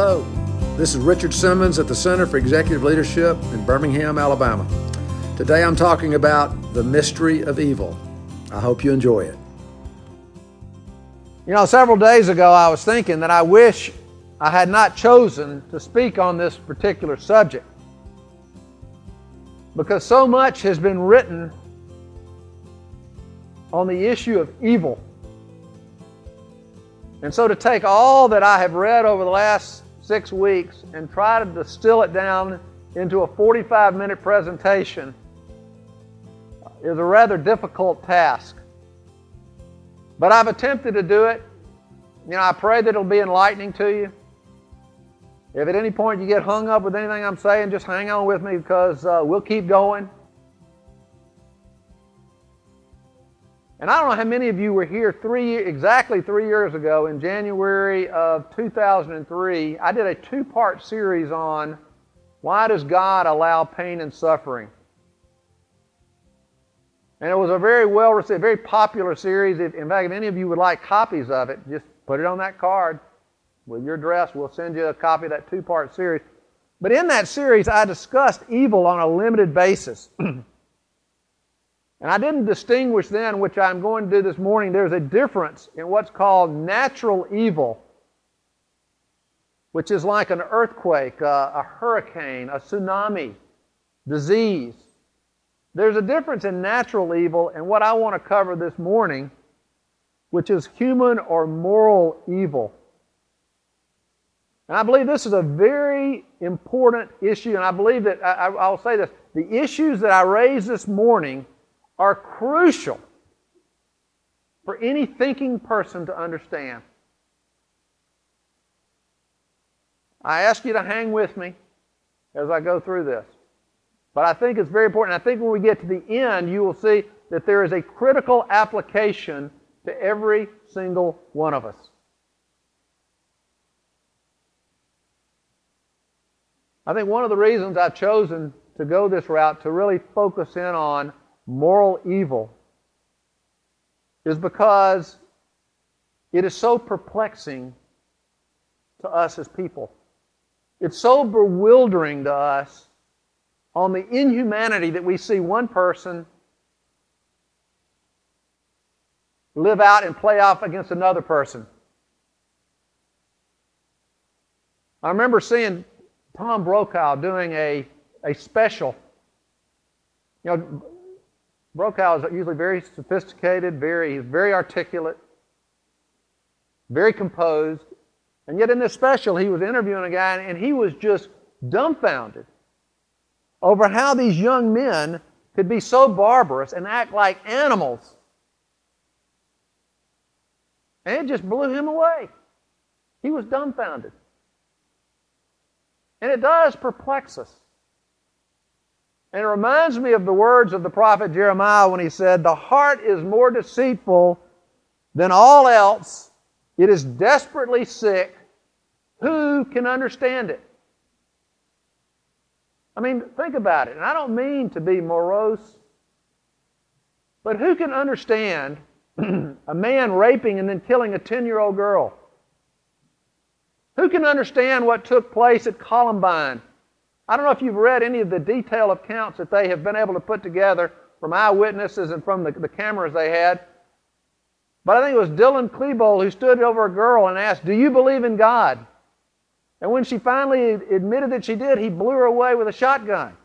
Hello, this is Richard Simmons at the Center for Executive Leadership in Birmingham, Alabama. Today I'm talking about the mystery of evil. I hope you enjoy it. You know, several days ago I was thinking that I wish I had not chosen to speak on this particular subject because so much has been written on the issue of evil. And so to take all that I have read over the last six weeks and try to distill it down into a 45 minute presentation is a rather difficult task. But I've attempted to do it. You know, I pray that it'll be enlightening to you. If at any point you get hung up with anything I'm saying, just hang on with me because uh, we'll keep going. And I don't know how many of you were here three exactly three years ago in January of 2003. I did a two-part series on why does God allow pain and suffering. And it was a very well received, very popular series. In fact, if any of you would like copies of it, just put it on that card with your address. We'll send you a copy of that two-part series. But in that series, I discussed evil on a limited basis. And I didn't distinguish then, which I'm going to do this morning, there's a difference in what's called natural evil, which is like an earthquake, a, a hurricane, a tsunami, disease. There's a difference in natural evil and what I want to cover this morning, which is human or moral evil. And I believe this is a very important issue, and I believe that I, will say this the issues that I raised this morning are crucial for any thinking person to understand. I ask you to hang with me as I go through this. But I think it's very important. I think when we get to the end, you will see that there is a critical application to every single one of us. I think one of the reasons I've chosen to go this route to really focus in on moral evil is because it is so perplexing to us as people. It's so bewildering to us on the inhumanity that we see one person live out and play off against another person. I remember seeing Tom Brokaw doing a, a special. You know, Brokaw is usually very sophisticated, very, he's very articulate, very composed. And yet in this special, he was interviewing a guy and he was just dumbfounded over how these young men could be so barbarous and act like animals. And it just blew him away. He was dumbfounded. And it does perplex us. And it reminds me of the words of the prophet Jeremiah when he said, The heart is more deceitful than all else. It is desperately sick. Who can understand it? I mean, think about it. And I don't mean to be morose, but who can understand a man raping and then killing a 10 year old girl? Who can understand what took place at Columbine I don't know if you've read any of the detailed accounts that they have been able to put together from eyewitnesses and from the, the cameras they had. But I think it was Dylan Klebold who stood over a girl and asked, Do you believe in God? And when she finally admitted that she did, he blew her away with a shotgun.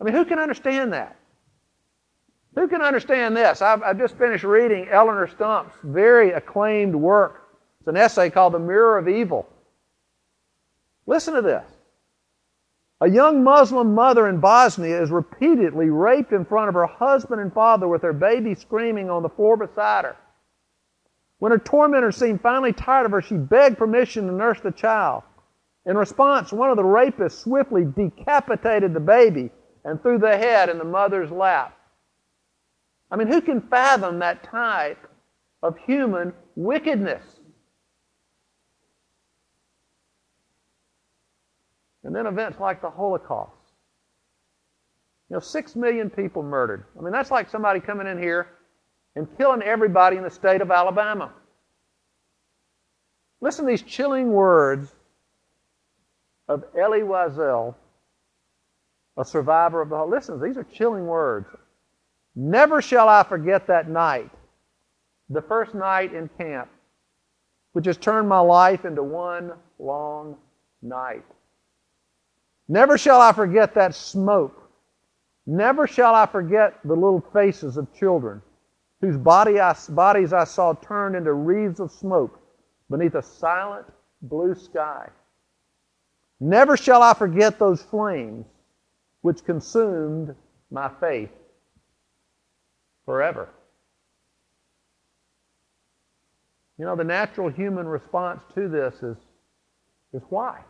I mean, who can understand that? Who can understand this? I've, I've just finished reading Eleonore Stump's very acclaimed work. It's an essay called The Mirror of Evil. Listen to this. A young Muslim mother in Bosnia is repeatedly raped in front of her husband and father with her baby screaming on the floor beside her. When her tormentors seemed finally tired of her, she begged permission to nurse the child. In response, one of the rapists swiftly decapitated the baby and threw the head in the mother's lap. I mean, who can fathom that type of human wickedness? And then events like the Holocaust. You know, six million people murdered. I mean, that's like somebody coming in here and killing everybody in the state of Alabama. Listen to these chilling words of Elie Wiesel, a survivor of the Holocaust. Listen, these are chilling words. Never shall I forget that night, the first night in camp, which has turned my life into one long night. Never shall I forget that smoke. Never shall I forget the little faces of children whose body I, bodies I saw turned into wreaths of smoke beneath a silent blue sky. Never shall I forget those flames which consumed my faith forever. You know, the natural human response to this is, is why?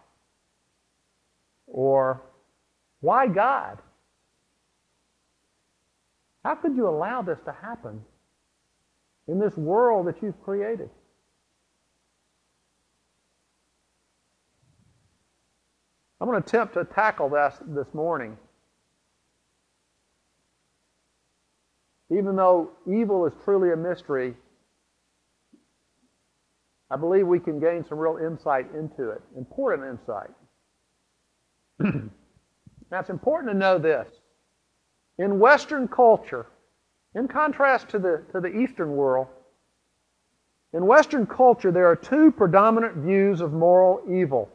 Or why God? How could you allow this to happen in this world that you've created? I'm going to attempt to tackle this this morning. Even though evil is truly a mystery, I believe we can gain some real insight into it, important insight. Now, it's important to know this. In Western culture, in contrast to the, to the Eastern world, in Western culture, there are two predominant views of moral evil.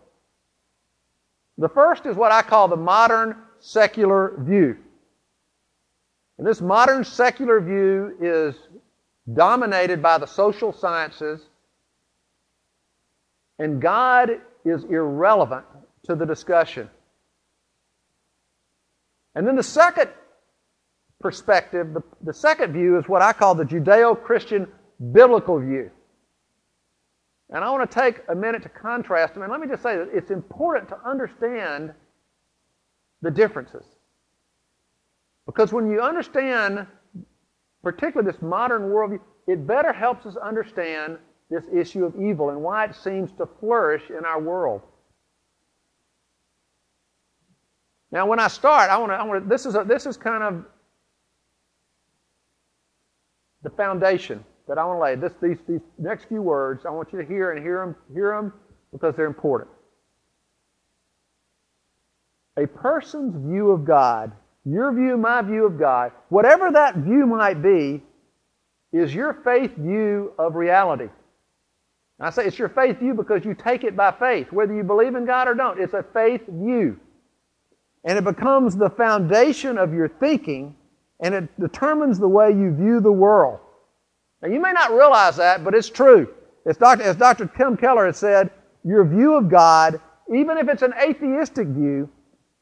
The first is what I call the modern secular view. And this modern secular view is dominated by the social sciences, and God is irrelevant to the discussion. And then the second perspective, the, the second view is what I call the Judeo Christian biblical view. And I want to take a minute to contrast them. And let me just say that it's important to understand the differences. Because when you understand, particularly this modern worldview, it better helps us understand this issue of evil and why it seems to flourish in our world. Now, when I start, I want to, I want this, is a, this is kind of the foundation that I want to lay. This, these, these next few words, I want you to hear and hear them, hear them because they're important. A person's view of God, your view, my view of God, whatever that view might be, is your faith view of reality. I say it's your faith view because you take it by faith, whether you believe in God or don't. It's a faith view. And it becomes the foundation of your thinking, and it determines the way you view the world. Now, you may not realize that, but it's true. It's Dr., as Dr. Tim Keller has said, your view of God, even if it's an atheistic view,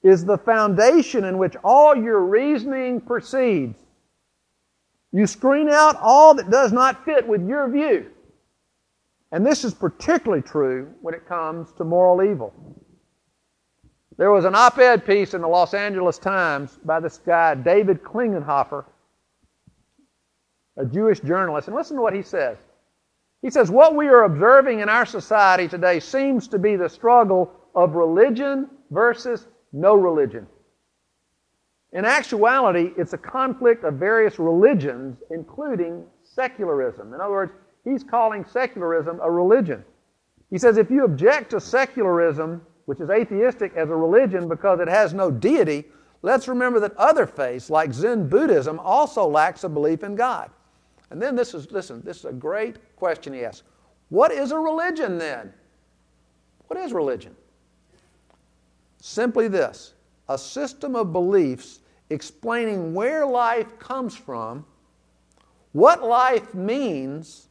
is the foundation in which all your reasoning proceeds. You screen out all that does not fit with your view. And this is particularly true when it comes to moral evil. There was an op ed piece in the Los Angeles Times by this guy, David Klinghoffer, a Jewish journalist. And listen to what he says. He says, What we are observing in our society today seems to be the struggle of religion versus no religion. In actuality, it's a conflict of various religions, including secularism. In other words, he's calling secularism a religion. He says if you object to secularism, which is atheistic, as a religion because it has no deity, let's remember that other faiths, like Zen Buddhism, also lacks a belief in God. And then this is, listen, this is a great question he asks. What is a religion then? What is religion? Simply this a system of beliefs explaining where life comes from, what life means,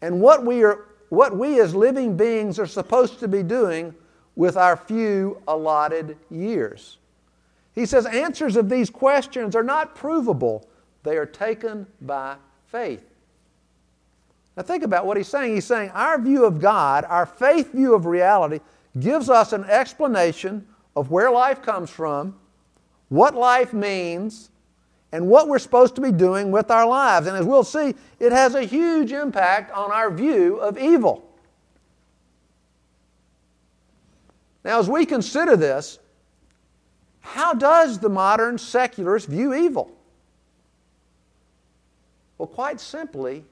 and what we, are, what we as living beings are supposed to be doing with our few allotted years. He says answers of these questions are not provable, they are taken by faith. Now, think about what he's saying. He's saying our view of God, our faith view of reality, gives us an explanation of where life comes from, what life means, and what we're supposed to be doing with our lives. And as we'll see, it has a huge impact on our view of evil. Now, as we consider this, how does the modern secularist view evil? Well, quite simply,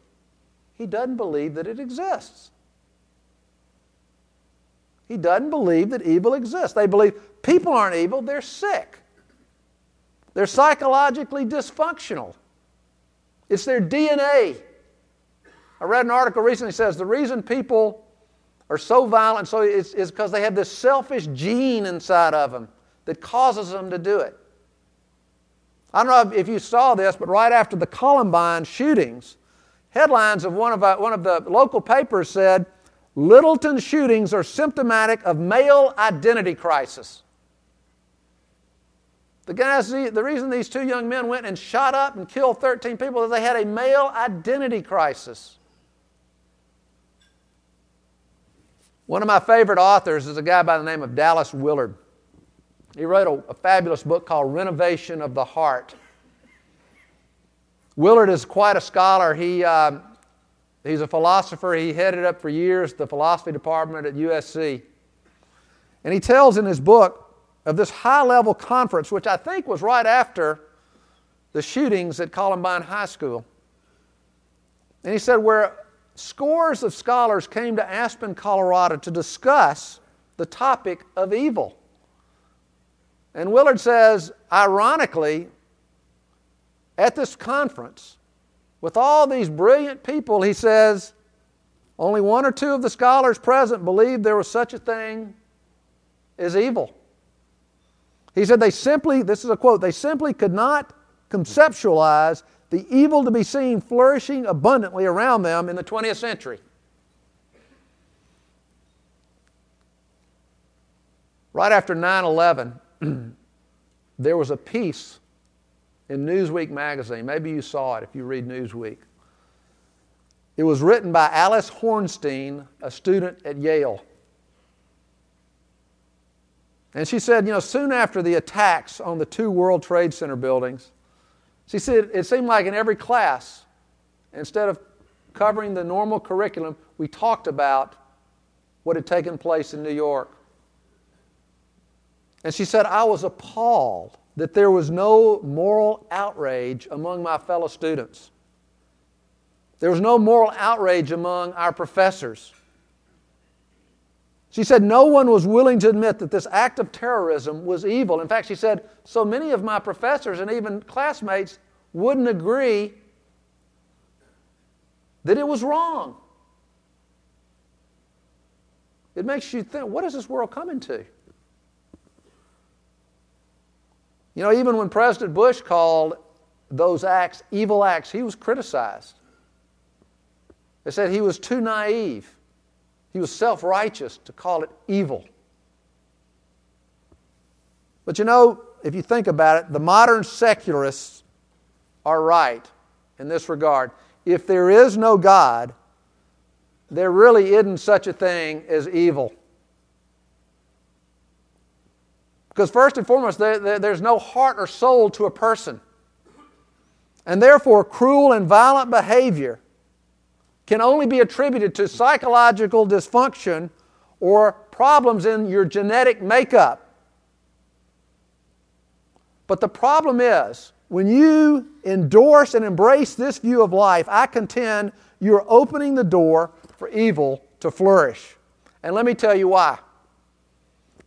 he doesn't believe that it exists. He doesn't believe that evil exists. They believe people aren't evil, they're sick. They're psychologically dysfunctional. It's their DNA. I read an article recently that says the reason people are so violent so it's, is because they have this selfish gene inside of them that causes them to do it. I don't know if you saw this, but right after the Columbine shootings, headlines of one of, uh, one of the local papers said, Littleton shootings are symptomatic of male identity crisis. The guys, the reason these two young men went and shot up and killed 13 people is they had a male identity crisis. One of my favorite authors is a guy by the name of Dallas Willard. He wrote a, a fabulous book called Renovation of the Heart. Willard is quite a scholar. He, uh, he's a philosopher. He headed up for years the philosophy department at USC. And he tells in his book of this high level conference, which I think was right after the shootings at Columbine High School. And he said, where scores of scholars came to Aspen, Colorado to discuss the topic of evil. And Willard says, ironically, at this conference, with all these brilliant people, he says, only one or two of the scholars present believed there was such a thing as evil. He said they simply, this is a quote, they simply could not conceptualize the evil to be seen flourishing abundantly around them in the 20th century. Right after 9 11, there was a piece in Newsweek magazine. Maybe you saw it if you read Newsweek. It was written by Alice Hornstein, a student at Yale. And she said, you know, soon after the attacks on the two World Trade Center buildings, she said it seemed like in every class, instead of covering the normal curriculum, we talked about what had taken place in New York. And she said, I was appalled that there was no moral outrage among my fellow students. There was no moral outrage among our professors. She said no one was willing to admit that this act of terrorism was evil. In fact, she said so many of my professors and even classmates wouldn't agree that it was wrong. It makes you think what is this world coming to? You know, even when President Bush called those acts evil acts, he was criticized. They said he was too naive. He was self righteous to call it evil. But you know, if you think about it, the modern secularists are right in this regard. If there is no God, there really isn't such a thing as evil. Because, first and foremost, there, there, there's no heart or soul to a person. And therefore, cruel and violent behavior can only be attributed to psychological dysfunction or problems in your genetic makeup. But the problem is, when you endorse and embrace this view of life, I contend you're opening the door for evil to flourish. And let me tell you why.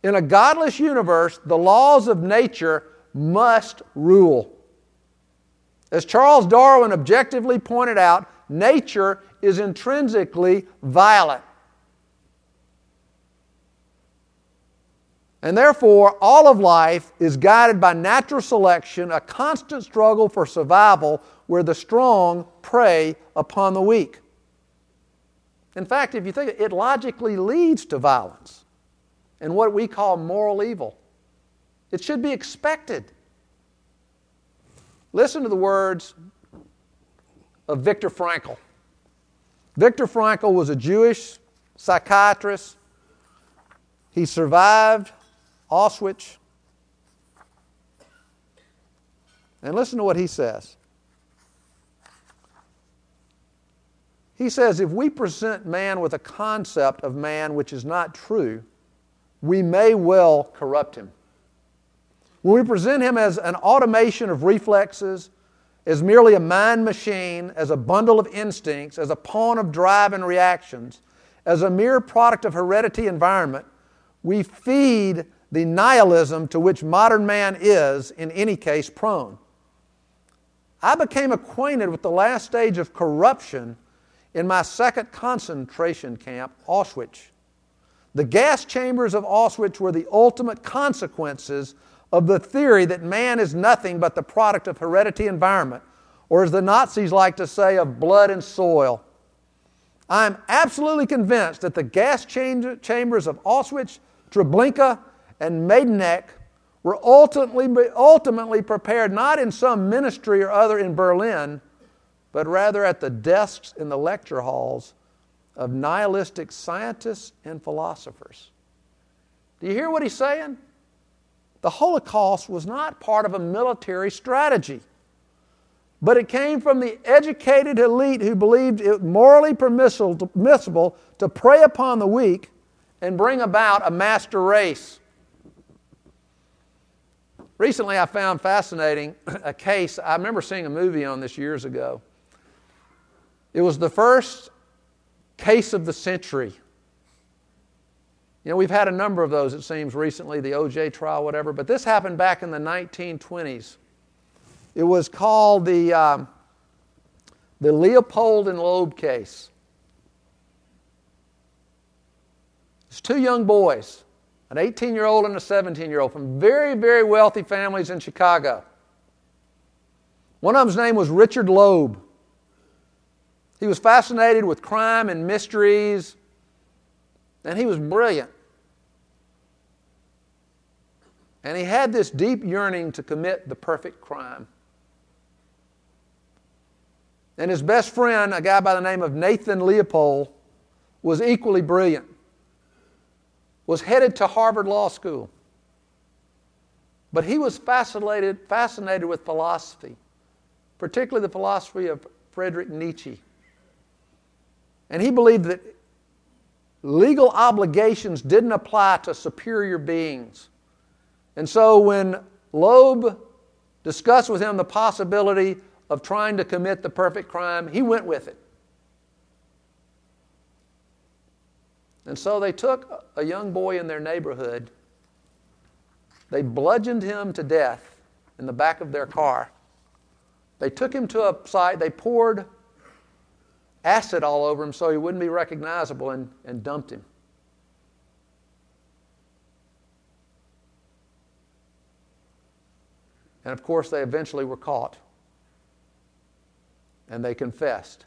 In a godless universe, the laws of nature must rule. As Charles Darwin objectively pointed out, nature is intrinsically violent. And therefore, all of life is guided by natural selection, a constant struggle for survival where the strong prey upon the weak. In fact, if you think it logically leads to violence and what we call moral evil. It should be expected. Listen to the words of Viktor Frankl. Viktor Frankl was a Jewish psychiatrist. He survived Auschwitz. And listen to what he says. He says if we present man with a concept of man which is not true, we may well corrupt him. When we present him as an automation of reflexes, as merely a mind machine, as a bundle of instincts, as a pawn of drive and reactions, as a mere product of heredity environment, we feed the nihilism to which modern man is, in any case, prone. I became acquainted with the last stage of corruption in my second concentration camp, Auschwitz. The gas chambers of Auschwitz were the ultimate consequences of the theory that man is nothing but the product of heredity environment, or as the Nazis like to say, of blood and soil. I am absolutely convinced that the gas chambers of Auschwitz, Treblinka, and Majdanek were ultimately, ultimately prepared not in some ministry or other in Berlin, but rather at the desks in the lecture halls of nihilistic scientists and philosophers. Do you hear what he's saying? The Holocaust was not part of a military strategy, but it came from the educated elite who believed it morally permissible to prey upon the weak and bring about a master race. Recently, I found fascinating a case. I remember seeing a movie on this years ago. It was the first case of the century. You know, we've had a number of those, it seems, recently, the OJ trial, whatever, but this happened back in the 1920s. It was called the, um, the Leopold and Loeb case. It's two young boys an 18 year old and a 17 year old from very, very wealthy families in Chicago. One of them's name was Richard Loeb. He was fascinated with crime and mysteries, and he was brilliant. And he had this deep yearning to commit the perfect crime. And his best friend, a guy by the name of Nathan Leopold, was equally brilliant was headed to Harvard Law School. But he was fascinated, fascinated with philosophy, particularly the philosophy of Friedrich Nietzsche. And he believed that legal obligations didn't apply to superior beings. And so when Loeb discussed with him the possibility of trying to commit the perfect crime, he went with it. And so they took a young boy in their neighborhood, they bludgeoned him to death in the back of their car. They took him to a site, they poured acid all over him so he wouldn't be recognizable and, and dumped him. And of course, they eventually were caught. And they confessed.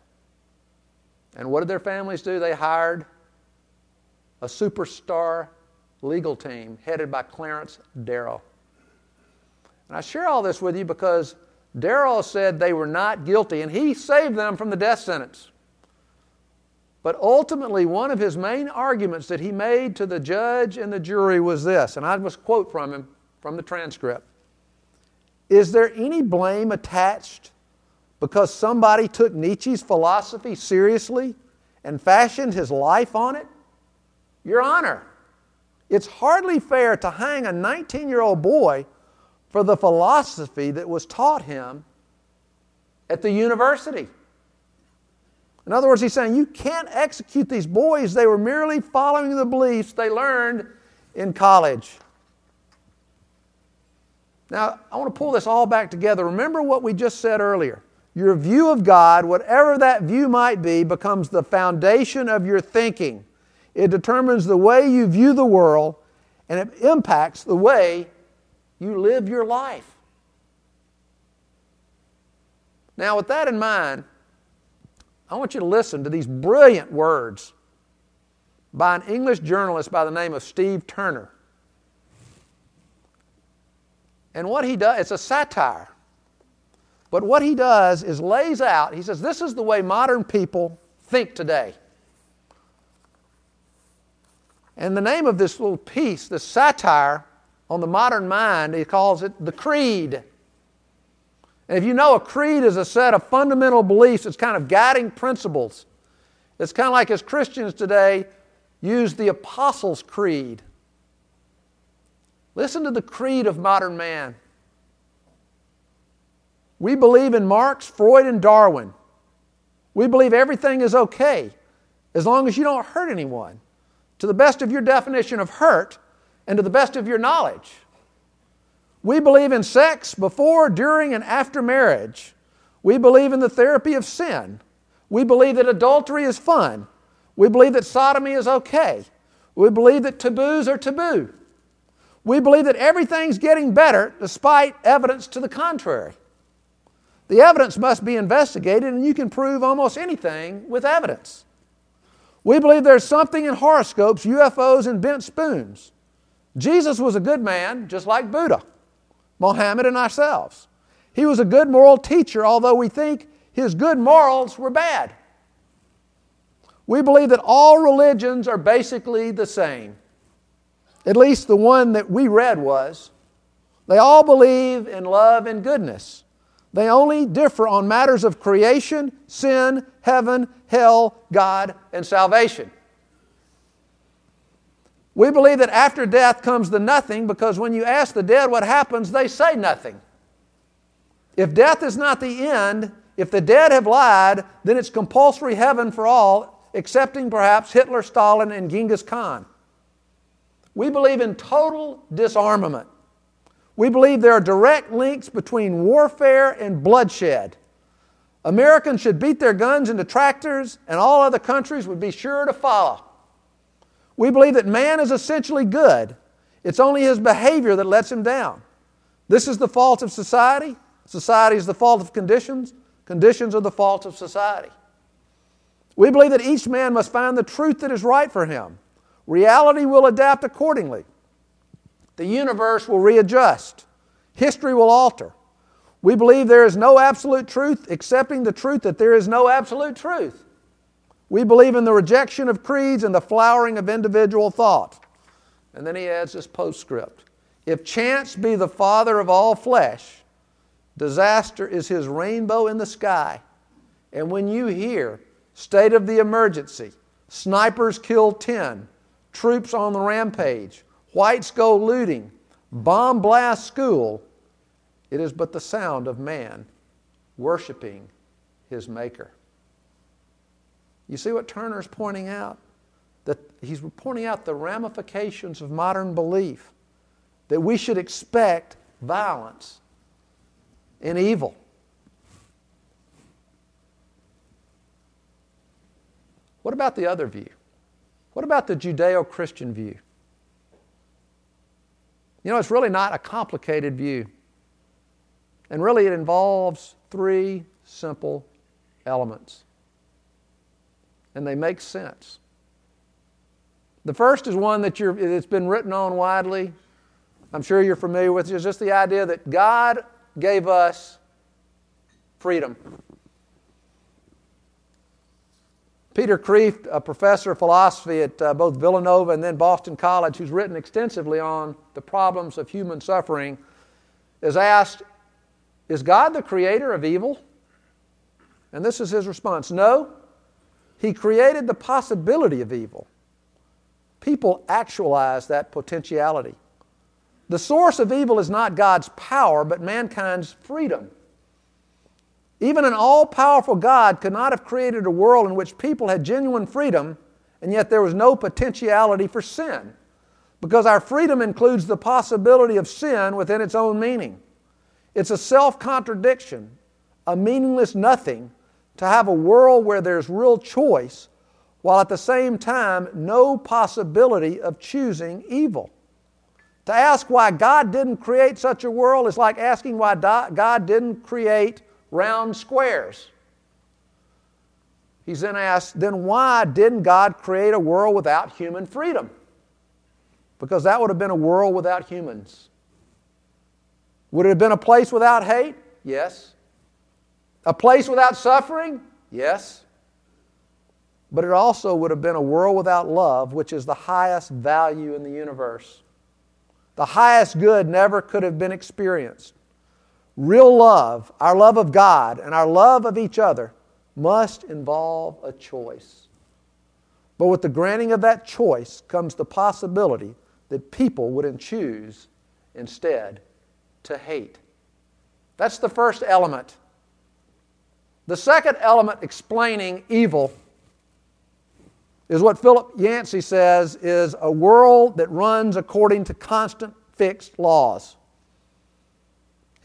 And what did their families do? They hired a superstar legal team headed by Clarence Darrow. And I share all this with you because Darrow said they were not guilty, and he saved them from the death sentence. But ultimately, one of his main arguments that he made to the judge and the jury was this, and I must quote from him from the transcript Is there any blame attached because somebody took Nietzsche's philosophy seriously and fashioned his life on it? Your Honor, it's hardly fair to hang a 19 year old boy for the philosophy that was taught him at the university. In other words, he's saying you can't execute these boys. They were merely following the beliefs they learned in college. Now, I want to pull this all back together. Remember what we just said earlier. Your view of God, whatever that view might be, becomes the foundation of your thinking. It determines the way you view the world and it impacts the way you live your life. Now, with that in mind, I want you to listen to these brilliant words by an English journalist by the name of Steve Turner. And what he does, it's a satire. But what he does is lays out, he says, this is the way modern people think today. And the name of this little piece, this satire on the modern mind, he calls it the creed. And if you know, a creed is a set of fundamental beliefs, it's kind of guiding principles. It's kind of like as Christians today use the Apostles' Creed. Listen to the creed of modern man. We believe in Marx, Freud, and Darwin. We believe everything is okay as long as you don't hurt anyone. To the best of your definition of hurt, and to the best of your knowledge. We believe in sex before, during, and after marriage. We believe in the therapy of sin. We believe that adultery is fun. We believe that sodomy is okay. We believe that taboos are taboo. We believe that everything's getting better despite evidence to the contrary. The evidence must be investigated, and you can prove almost anything with evidence. We believe there's something in horoscopes, UFOs, and bent spoons. Jesus was a good man, just like Buddha, Mohammed, and ourselves. He was a good moral teacher, although we think his good morals were bad. We believe that all religions are basically the same. At least the one that we read was. They all believe in love and goodness. They only differ on matters of creation, sin, heaven, hell, God, and salvation. We believe that after death comes the nothing because when you ask the dead what happens, they say nothing. If death is not the end, if the dead have lied, then it's compulsory heaven for all, excepting perhaps Hitler, Stalin, and Genghis Khan. We believe in total disarmament. We believe there are direct links between warfare and bloodshed. Americans should beat their guns into tractors, and all other countries would be sure to follow. We believe that man is essentially good. It's only his behavior that lets him down. This is the fault of society. Society is the fault of conditions. Conditions are the fault of society. We believe that each man must find the truth that is right for him. Reality will adapt accordingly. The universe will readjust. History will alter. We believe there is no absolute truth, accepting the truth that there is no absolute truth. We believe in the rejection of creeds and the flowering of individual thought. And then he adds this postscript If chance be the father of all flesh, disaster is his rainbow in the sky. And when you hear state of the emergency, snipers kill 10, troops on the rampage, whites go looting, bomb blast school, it is but the sound of man worshiping his Maker. You see what Turner's pointing out? That he's pointing out the ramifications of modern belief, that we should expect violence and evil. What about the other view? What about the Judeo Christian view? You know, it's really not a complicated view. And really, it involves three simple elements. And they make sense. The first is one that it's been written on widely. I'm sure you're familiar with. It's just the idea that God gave us freedom. Peter Kreeft, a professor of philosophy at uh, both Villanova and then Boston College, who's written extensively on the problems of human suffering, is asked, Is God the creator of evil? And this is his response No. He created the possibility of evil. People actualize that potentiality. The source of evil is not God's power, but mankind's freedom. Even an all powerful God could not have created a world in which people had genuine freedom, and yet there was no potentiality for sin. Because our freedom includes the possibility of sin within its own meaning. It's a self contradiction, a meaningless nothing, to have a world where there's real choice, while at the same time, no possibility of choosing evil. To ask why God didn't create such a world is like asking why God didn't create round squares. He's then asked, then why didn't God create a world without human freedom? Because that would have been a world without humans. Would it have been a place without hate? Yes. A place without suffering? Yes. But it also would have been a world without love, which is the highest value in the universe. The highest good never could have been experienced. Real love, our love of God and our love of each other, must involve a choice. But with the granting of that choice comes the possibility that people would choose instead to hate. That's the first element. The second element explaining evil is what Philip Yancey says is a world that runs according to constant fixed laws.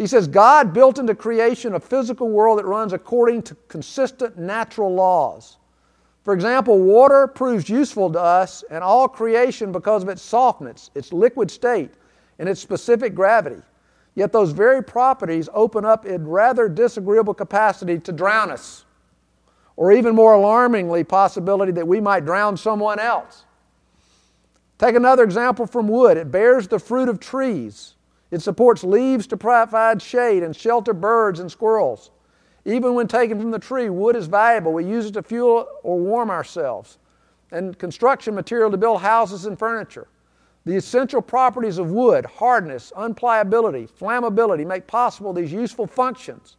He says God built into creation a physical world that runs according to consistent natural laws. For example, water proves useful to us and all creation because of its softness, its liquid state, and its specific gravity. Yet those very properties open up a rather disagreeable capacity to drown us, or even more alarmingly, possibility that we might drown someone else. Take another example from wood. It bears the fruit of trees. It supports leaves to provide shade and shelter birds and squirrels. Even when taken from the tree, wood is valuable. We use it to fuel or warm ourselves, and construction material to build houses and furniture. The essential properties of wood, hardness, unpliability, flammability, make possible these useful functions.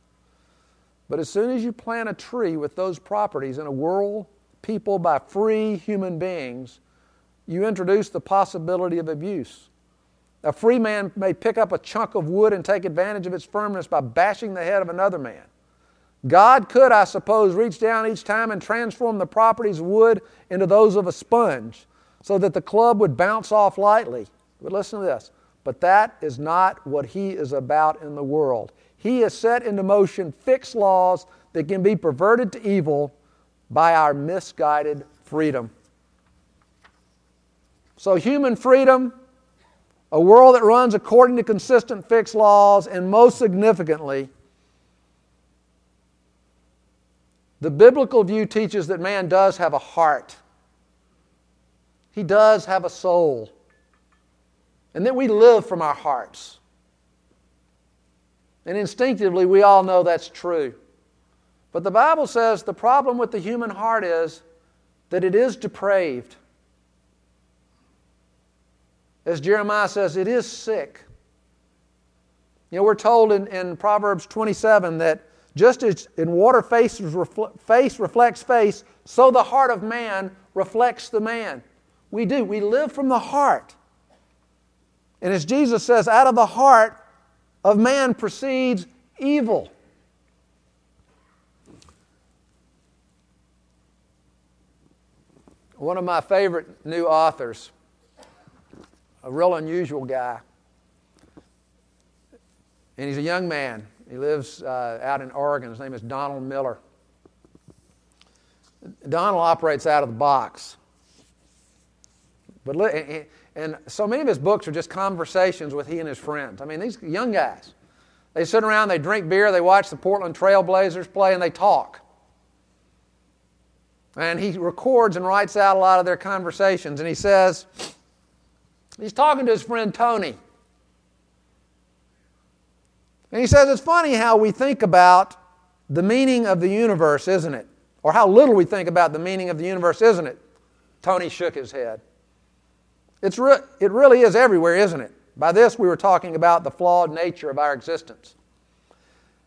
But as soon as you plant a tree with those properties in a world peopled by free human beings, you introduce the possibility of abuse. A free man may pick up a chunk of wood and take advantage of its firmness by bashing the head of another man. God could, I suppose, reach down each time and transform the properties of wood into those of a sponge so that the club would bounce off lightly. But listen to this. But that is not what he is about in the world. He has set into motion fixed laws that can be perverted to evil by our misguided freedom. So, human freedom, a world that runs according to consistent fixed laws, and most significantly, The biblical view teaches that man does have a heart, he does have a soul, and that we live from our hearts. And instinctively, we all know that's true. But the Bible says the problem with the human heart is that it is depraved. As Jeremiah says, it is sick. You know, we're told in, in Proverbs 27 that just as in water face, face reflects face, so the heart of man reflects the man. We do. We live from the heart. And as Jesus says, out of the heart of man proceeds evil. One of my favorite new authors, a real unusual guy, and he's a young man. He lives uh, out in Oregon. His name is Donald Miller. Donald operates out of the box. But and so many of his books are just conversations with he and his friends. I mean, these young guys, they sit around, they drink beer, they watch the Portland Trailblazers play, and they talk. And he records and writes out a lot of their conversations. And he says, he's talking to his friend Tony. And he says it's funny how we think about the meaning of the universe, isn't it? Or how little we think about the meaning of the universe, isn't it? Tony shook his head. It's re- it really is everywhere, isn't it? By this, we were talking about the flawed nature of our existence.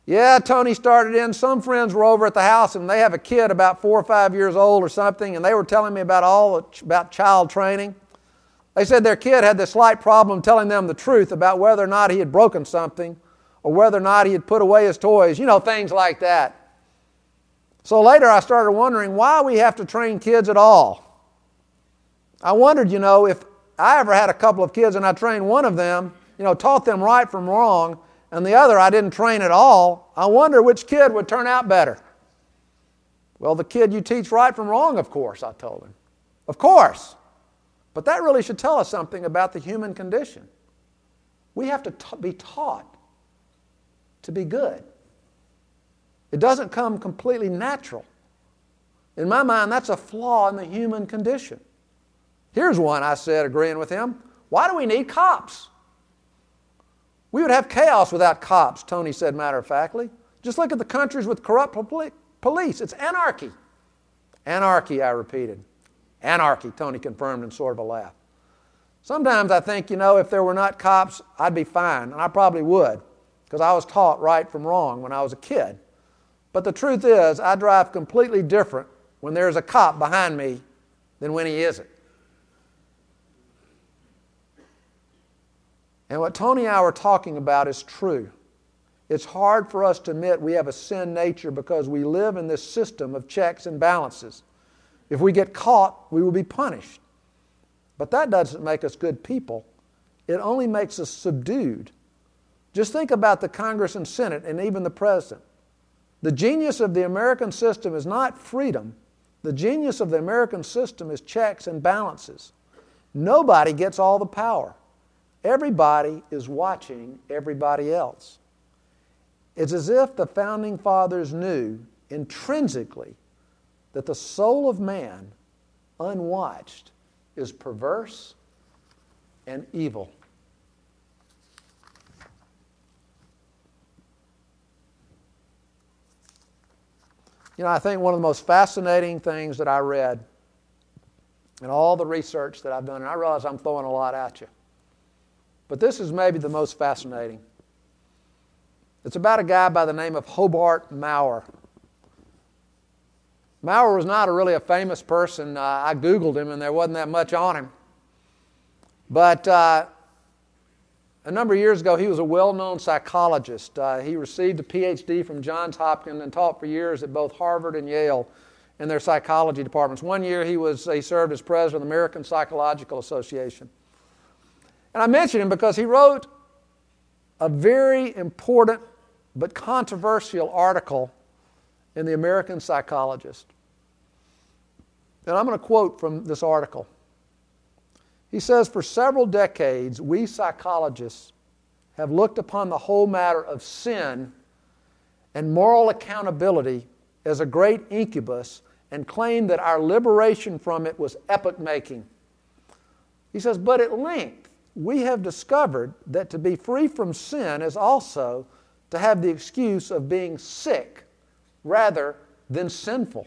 Yeah, Tony started in. Some friends were over at the house and they have a kid about four or five years old or something, and they were telling me about all about child training. They said their kid had this slight problem telling them the truth about whether or not he had broken something or whether or not he had put away his toys, you know, things like that. So later I started wondering why we have to train kids at all. I wondered, you know, if I ever had a couple of kids and I trained one of them, you know, taught them right from wrong, and the other I didn't train at all, I wonder which kid would turn out better. Well, the kid you teach right from wrong, of course, I told him. Of course. But that really should tell us something about the human condition. We have to t- be taught to be good. It doesn't come completely natural. In my mind, that's a flaw in the human condition. Here's one I said, agreeing with him. Why do we need cops? We would have chaos without cops, Tony said matter of factly. Just look at the countries with corrupt police. It's anarchy. Anarchy, I repeated. Anarchy, Tony confirmed in sort of a laugh. Sometimes I think, you know, if there were not cops, I'd be fine, and I probably would because I was taught right from wrong when I was a kid. But the truth is, I drive completely different when there's a cop behind me than when he isn't. And what Tony and I were talking about is true. It's hard for us to admit we have a sin nature because we live in this system of checks and balances. If we get caught, we will be punished. But that doesn't make us good people, it only makes us subdued. Just think about the Congress and Senate and even the President. The genius of the American system is not freedom, the genius of the American system is checks and balances. Nobody gets all the power. Everybody is watching everybody else. It's as if the founding fathers knew intrinsically that the soul of man, unwatched, is perverse and evil. You know, I think one of the most fascinating things that I read in all the research that I've done, and I realize I'm throwing a lot at you, but this is maybe the most fascinating. It's about a guy by the name of Hobart Mowrer. Mowrer was not a really a famous person. Uh, I Googled him and there wasn't that much on him. But uh, a number of years ago, he was a well known psychologist. Uh, he received a PhD from Johns Hopkins and taught for years at both Harvard and Yale in their psychology departments. One year, he, was, he served as president of the American Psychological Association. And I mention him because he wrote a very important but controversial article in the American Psychologist. And I'm going to quote from this article. He says, For several decades, we psychologists have looked upon the whole matter of sin and moral accountability as a great incubus and claimed that our liberation from it was epoch making. He says, But at length, we have discovered that to be free from sin is also to have the excuse of being sick rather than sinful.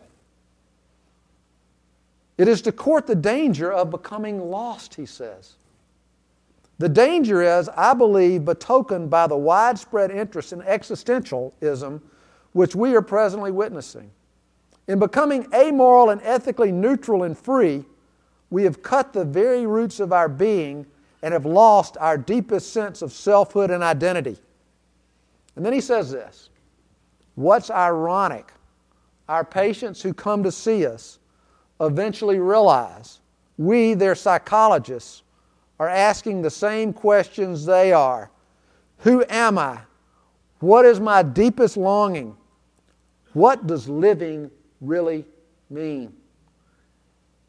It is to court the danger of becoming lost, he says. The danger is, I believe, betokened by the widespread interest in existentialism which we are presently witnessing. In becoming amoral and ethically neutral and free, we have cut the very roots of our being and have lost our deepest sense of selfhood and identity. And then he says this What's ironic? Our patients who come to see us eventually realize we, their psychologists, are asking the same questions they are Who am I? What is my deepest longing? What does living really mean?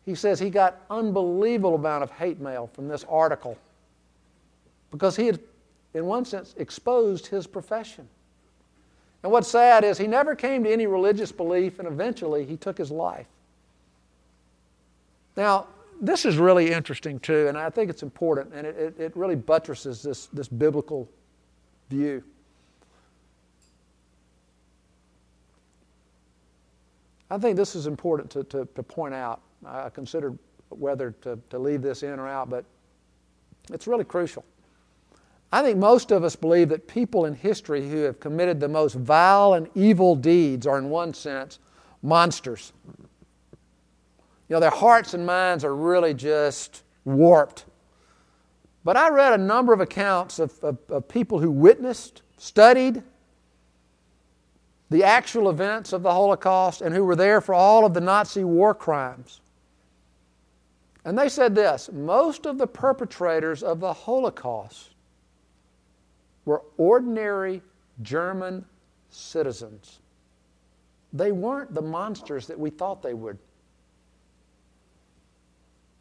He says he got unbelievable amount of hate mail from this article because he had, in one sense, exposed his profession. And what's sad is he never came to any religious belief, and eventually he took his life. Now, this is really interesting too, and I think it's important, and it, it, really buttresses this, this biblical view. I think this is important to, to, to point out. I considered whether to, to leave this in or out, but it's really crucial. I think most of us believe that people in history who have committed the most vile and evil deeds are, in one sense, monsters. You know, their hearts and minds are really just warped. But I read a number of accounts of, of, of people who witnessed, studied the actual events of the Holocaust and who were there for all of the Nazi war crimes. And they said this most of the perpetrators of the Holocaust were ordinary German citizens. They weren't the monsters that we thought they would.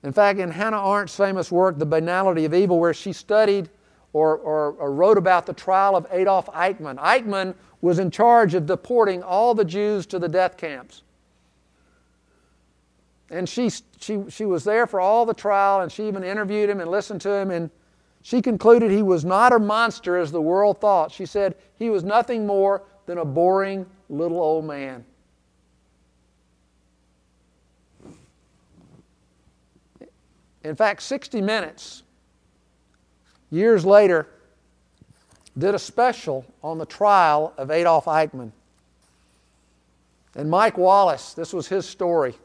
In fact, in Hannah Arendt's famous work, The Banality of Evil, where she studied or, or, or, wrote about the trial of Adolf Eichmann, Eichmann was in charge of deporting all the Jews to the death camps. And she, she, she was there for all the trial, and she even interviewed him and listened to him, and she concluded he was not a monster as the world thought. She said he was nothing more than a boring little old man. In fact, 60 Minutes, years later, did a special on the trial of Adolf Eichmann. And Mike Wallace, this was his story.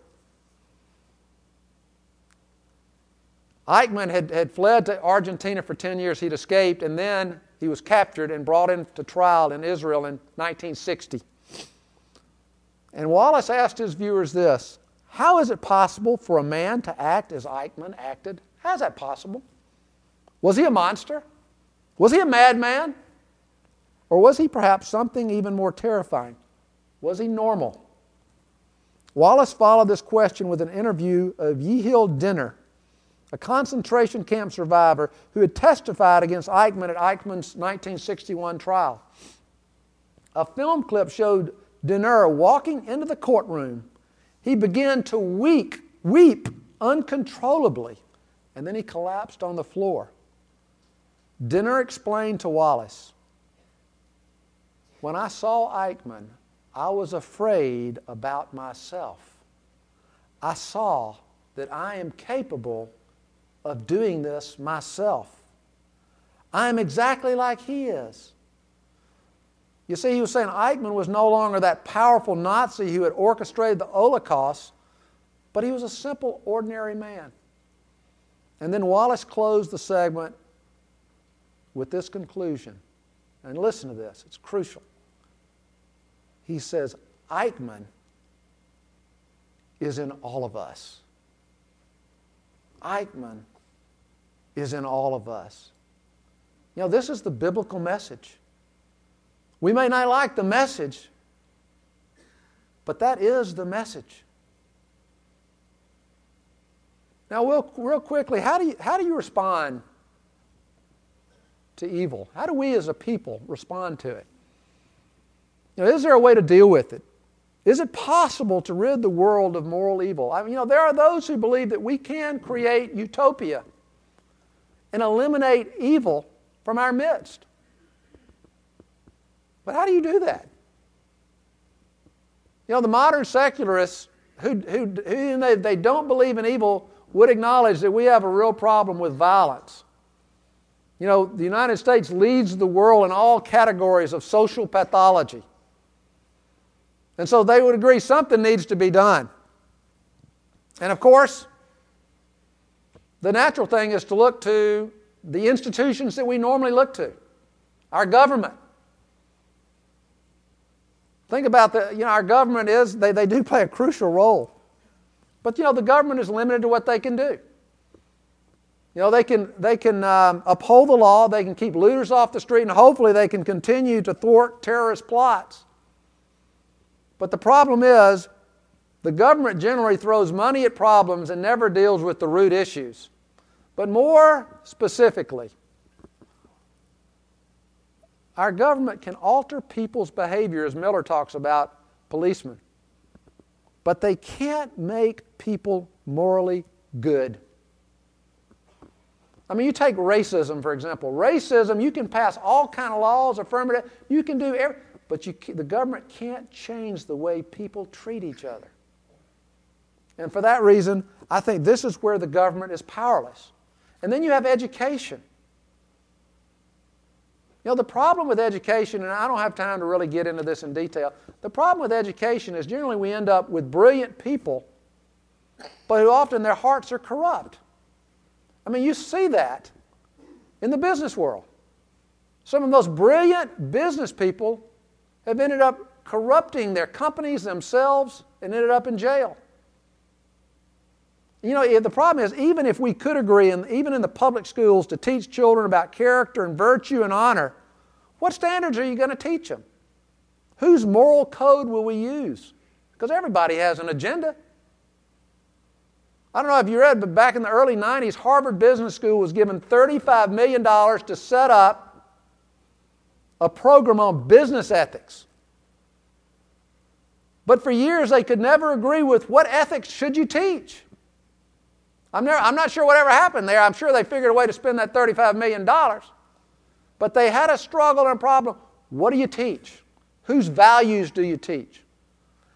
Eichmann had, had fled to Argentina for 10 years. He'd escaped, and then he was captured and brought into trial in Israel in 1960. And Wallace asked his viewers this How is it possible for a man to act as Eichmann acted? How is that possible? Was he a monster? Was he a madman? Or was he perhaps something even more terrifying? Was he normal? Wallace followed this question with an interview of Yehiel Dinur, a concentration camp survivor who had testified against Eichmann at Eichmann's 1961 trial. A film clip showed Dinur walking into the courtroom. He began to weep, weep uncontrollably, and then he collapsed on the floor. Dinur explained to Wallace When I saw Eichmann, I was afraid about myself. I saw that I am capable of doing this myself. I am exactly like he is. You see, he was saying Eichmann was no longer that powerful Nazi who had orchestrated the Holocaust, but he was a simple, ordinary man. And then Wallace closed the segment with this conclusion. And listen to this, it's crucial. He says, Eichmann is in all of us. Eichmann is in all of us. You know, this is the biblical message. We may not like the message, but that is the message. Now, real, real quickly, how do, you, how do you respond to evil? How do we as a people respond to it? You know, is there a way to deal with it? Is it possible to rid the world of moral evil? I mean, you know, there are those who believe that we can create utopia and eliminate evil from our midst. But how do you do that? You know, the modern secularists who, who, who they, they don't believe in evil would acknowledge that we have a real problem with violence. You know, the United States leads the world in all categories of social pathology. And so they would agree something needs to be done. And of course, the natural thing is to look to the institutions that we normally look to our government. Think about the, you know, our government is, they, they do play a crucial role. But, you know, the government is limited to what they can do. You know, they can, they can um, uphold the law, they can keep looters off the street, and hopefully they can continue to thwart terrorist plots. But the problem is, the government generally throws money at problems and never deals with the root issues. But more specifically, our government can alter people's behavior, as Miller talks about policemen, but they can't make people morally good. I mean, you take racism, for example. Racism, you can pass all kind of laws, affirmative, you can do everything. But you, the government can't change the way people treat each other. And for that reason, I think this is where the government is powerless. And then you have education. You know, the problem with education, and I don't have time to really get into this in detail, the problem with education is generally we end up with brilliant people, but who often their hearts are corrupt. I mean, you see that in the business world. Some of the most brilliant business people have ended up corrupting their companies themselves and ended up in jail. You know, the problem is, even if we could agree, even in the public schools, to teach children about character and virtue and honor, what standards are you going to teach them? Whose moral code will we use? Because everybody has an agenda. I don't know if you read, but back in the early 90s, Harvard Business School was given $35 million to set up a program on business ethics. But for years, they could never agree with what ethics should you teach. I'm, never, I'm not sure whatever happened there. I'm sure they figured a way to spend that $35 million. But they had a struggle and a problem. What do you teach? Whose values do you teach?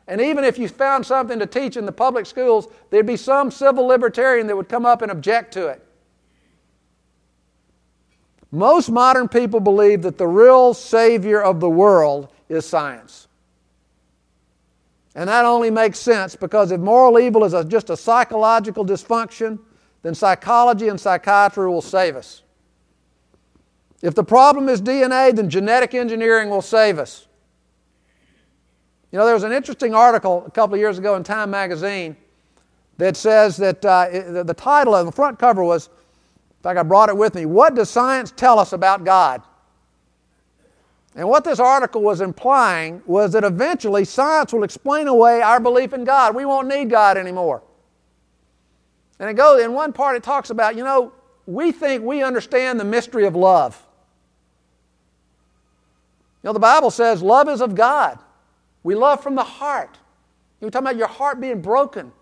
And even if you found something to teach in the public schools, there'd be some civil libertarian that would come up and object to it. Most modern people believe that the real savior of the world is science. And that only makes sense because if moral evil is a, just a psychological dysfunction, then psychology and psychiatry will save us. If the problem is DNA, then genetic engineering will save us. You know, there was an interesting article a couple of years ago in Time magazine that says that uh, the title of the front cover was, in fact, I brought it with me, What Does Science Tell Us About God? And what this article was implying was that eventually science will explain away our belief in God. We won't need God anymore. And it goes, in one part, it talks about, you know, we think we understand the mystery of love. You know, the Bible says love is of God. We love from the heart. You're talking about your heart being broken.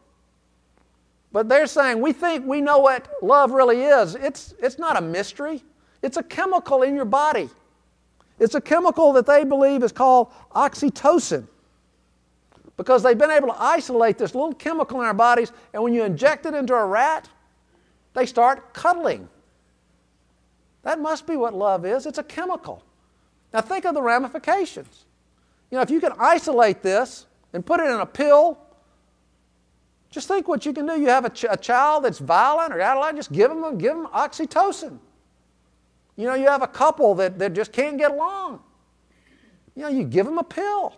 But they're saying we think we know what love really is. It's, it's not a mystery, it's a chemical in your body. It's a chemical that they believe is called oxytocin because they've been able to isolate this little chemical in our bodies, and when you inject it into a rat, they start cuddling. That must be what love is. It's a chemical. Now, think of the ramifications. You know, if you can isolate this and put it in a pill, just think what you can do. You have a, ch- a child that's violent or out of line, just give them, give them oxytocin. You know, you have a couple that, that just can't get along. You know, you give them a pill.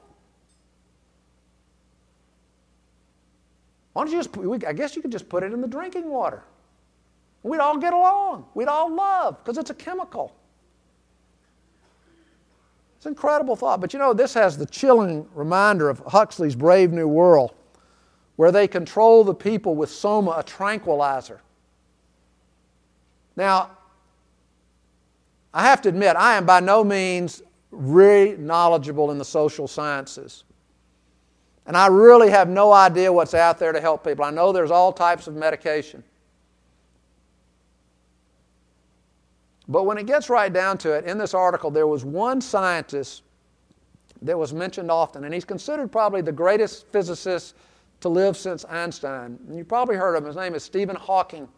Why don't you just, I guess you could just put it in the drinking water. We'd all get along. We'd all love because it's a chemical. It's an incredible thought. But you know, this has the chilling reminder of Huxley's Brave New World, where they control the people with soma, a tranquilizer. Now, I have to admit, I am by no means really knowledgeable in the social sciences. And I really have no idea what's out there to help people. I know there's all types of medication. But when it gets right down to it, in this article, there was one scientist that was mentioned often, and he's considered probably the greatest physicist to live since Einstein. And you probably heard of him. His name is Stephen Hawking.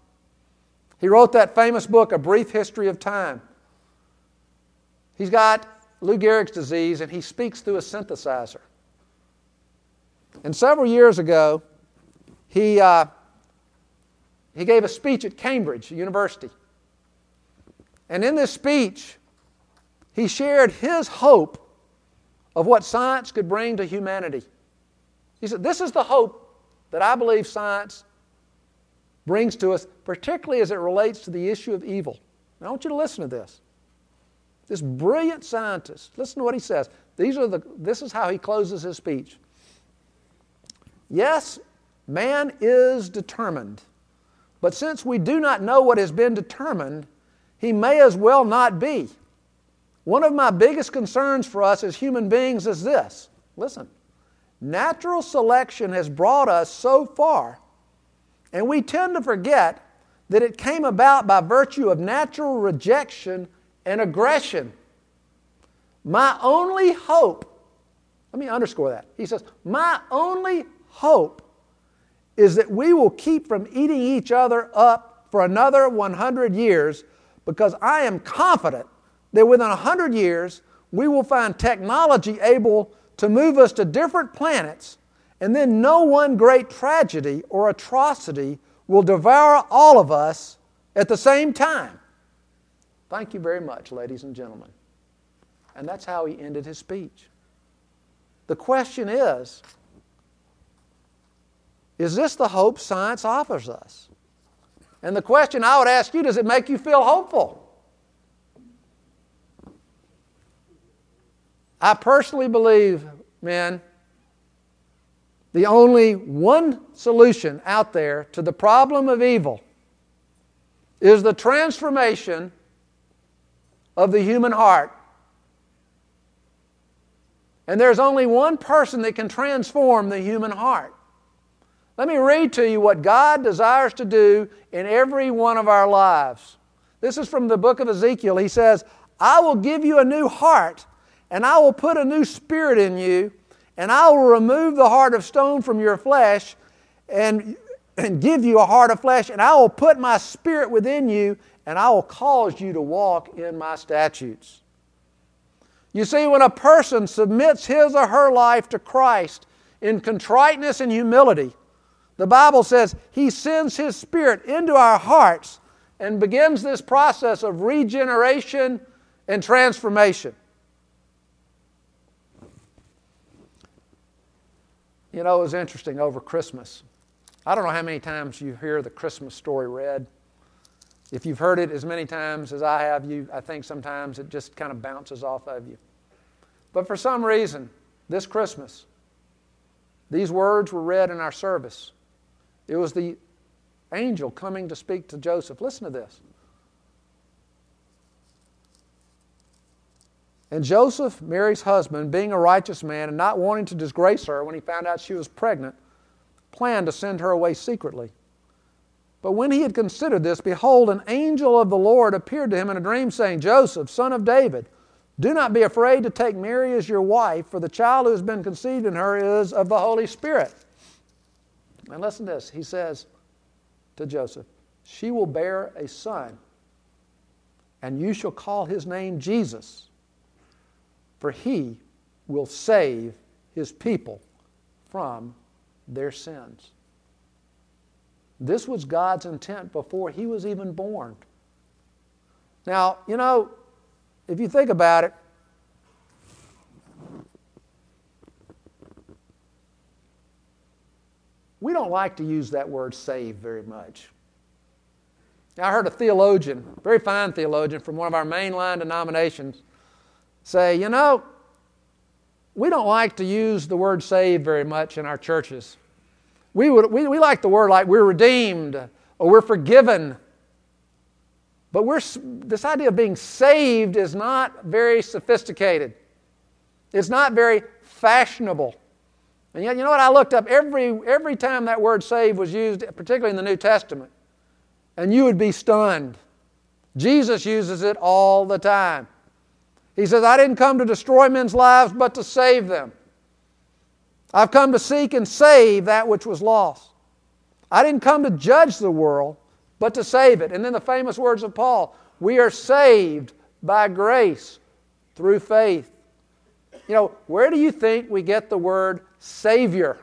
He wrote that famous book, A Brief History of Time. He's got Lou Gehrig's disease and he speaks through a synthesizer. And several years ago, he, uh, he gave a speech at Cambridge University. And in this speech, he shared his hope of what science could bring to humanity. He said, This is the hope that I believe science brings to us, particularly as it relates to the issue of evil. I want you to listen to this. This brilliant scientist, listen to what he says. These are the, this is how he closes his speech. Yes, man is determined, but since we do not know what has been determined, he may as well not be. One of my biggest concerns for us as human beings is this listen, natural selection has brought us so far, and we tend to forget that it came about by virtue of natural rejection and aggression. My only hope, let me underscore that. He says, My only hope is that we will keep from eating each other up for another 100 years because I am confident that within 100 years we will find technology able to move us to different planets, and then no one great tragedy or atrocity will devour all of us at the same time. Thank you very much, ladies and gentlemen. And that's how he ended his speech. The question is Is this the hope science offers us? And the question I would ask you does it make you feel hopeful? I personally believe, men, the only one solution out there to the problem of evil is the transformation of the human heart. And there's only one person that can transform the human heart. Let me read to you what God desires to do in every one of our lives. This is from the book of Ezekiel. He says, I will give you a new heart, and I will put a new spirit in you, and I will remove the heart of stone from your flesh, and, and give you a heart of flesh, and I will put my spirit within you, and I will cause you to walk in my statutes. You see, when a person submits his or her life to Christ in contriteness and humility, the Bible says he sends his spirit into our hearts and begins this process of regeneration and transformation. You know, it was interesting over Christmas. I don't know how many times you hear the Christmas story read. If you've heard it as many times as I have, you, I think sometimes it just kind of bounces off of you. But for some reason, this Christmas, these words were read in our service. It was the angel coming to speak to Joseph. Listen to this. And Joseph, Mary's husband, being a righteous man and not wanting to disgrace her when he found out she was pregnant, planned to send her away secretly. But when he had considered this, behold, an angel of the Lord appeared to him in a dream, saying, Joseph, son of David, do not be afraid to take Mary as your wife, for the child who has been conceived in her is of the Holy Spirit. And listen to this. He says to Joseph, She will bear a son, and you shall call his name Jesus, for he will save his people from their sins. This was God's intent before he was even born. Now, you know, if you think about it, we don't like to use that word save very much. I heard a theologian, very fine theologian from one of our mainline denominations, say, you know, we don't like to use the word save very much in our churches. We, would, we, we like the word like we're redeemed or we're forgiven. But we're, this idea of being saved is not very sophisticated. It's not very fashionable. And yet, you know what? I looked up every, every time that word saved was used, particularly in the New Testament, and you would be stunned. Jesus uses it all the time. He says, I didn't come to destroy men's lives, but to save them. I've come to seek and save that which was lost. I didn't come to judge the world, but to save it. And then the famous words of Paul we are saved by grace through faith. You know, where do you think we get the word Savior?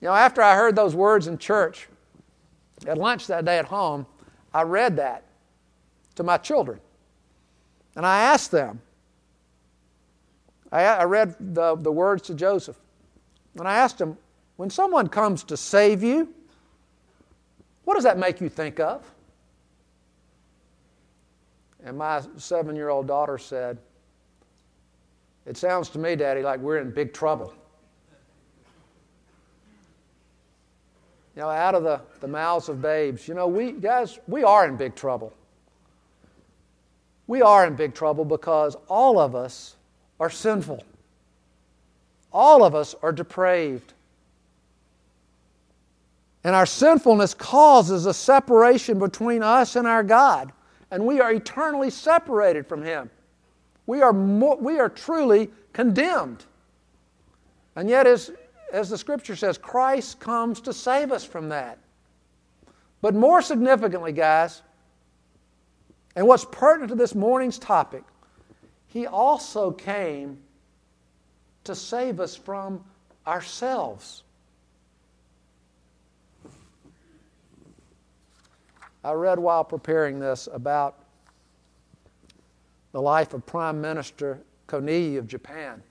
You know, after I heard those words in church, at lunch that day at home, I read that to my children. And I asked them, I, I read the, the words to Joseph. And I asked him, when someone comes to save you, what does that make you think of? And my seven year old daughter said, It sounds to me, Daddy, like we're in big trouble. You know, out of the, the mouths of babes, you know, we, guys, we are in big trouble. We are in big trouble because all of us are sinful. All of us are depraved. And our sinfulness causes a separation between us and our God. And we are eternally separated from Him. We are, more, we are truly condemned. And yet, as, as the scripture says, Christ comes to save us from that. But more significantly, guys, and what's pertinent to this morning's topic, he also came to save us from ourselves. I read while preparing this about the life of Prime Minister Konoye of Japan,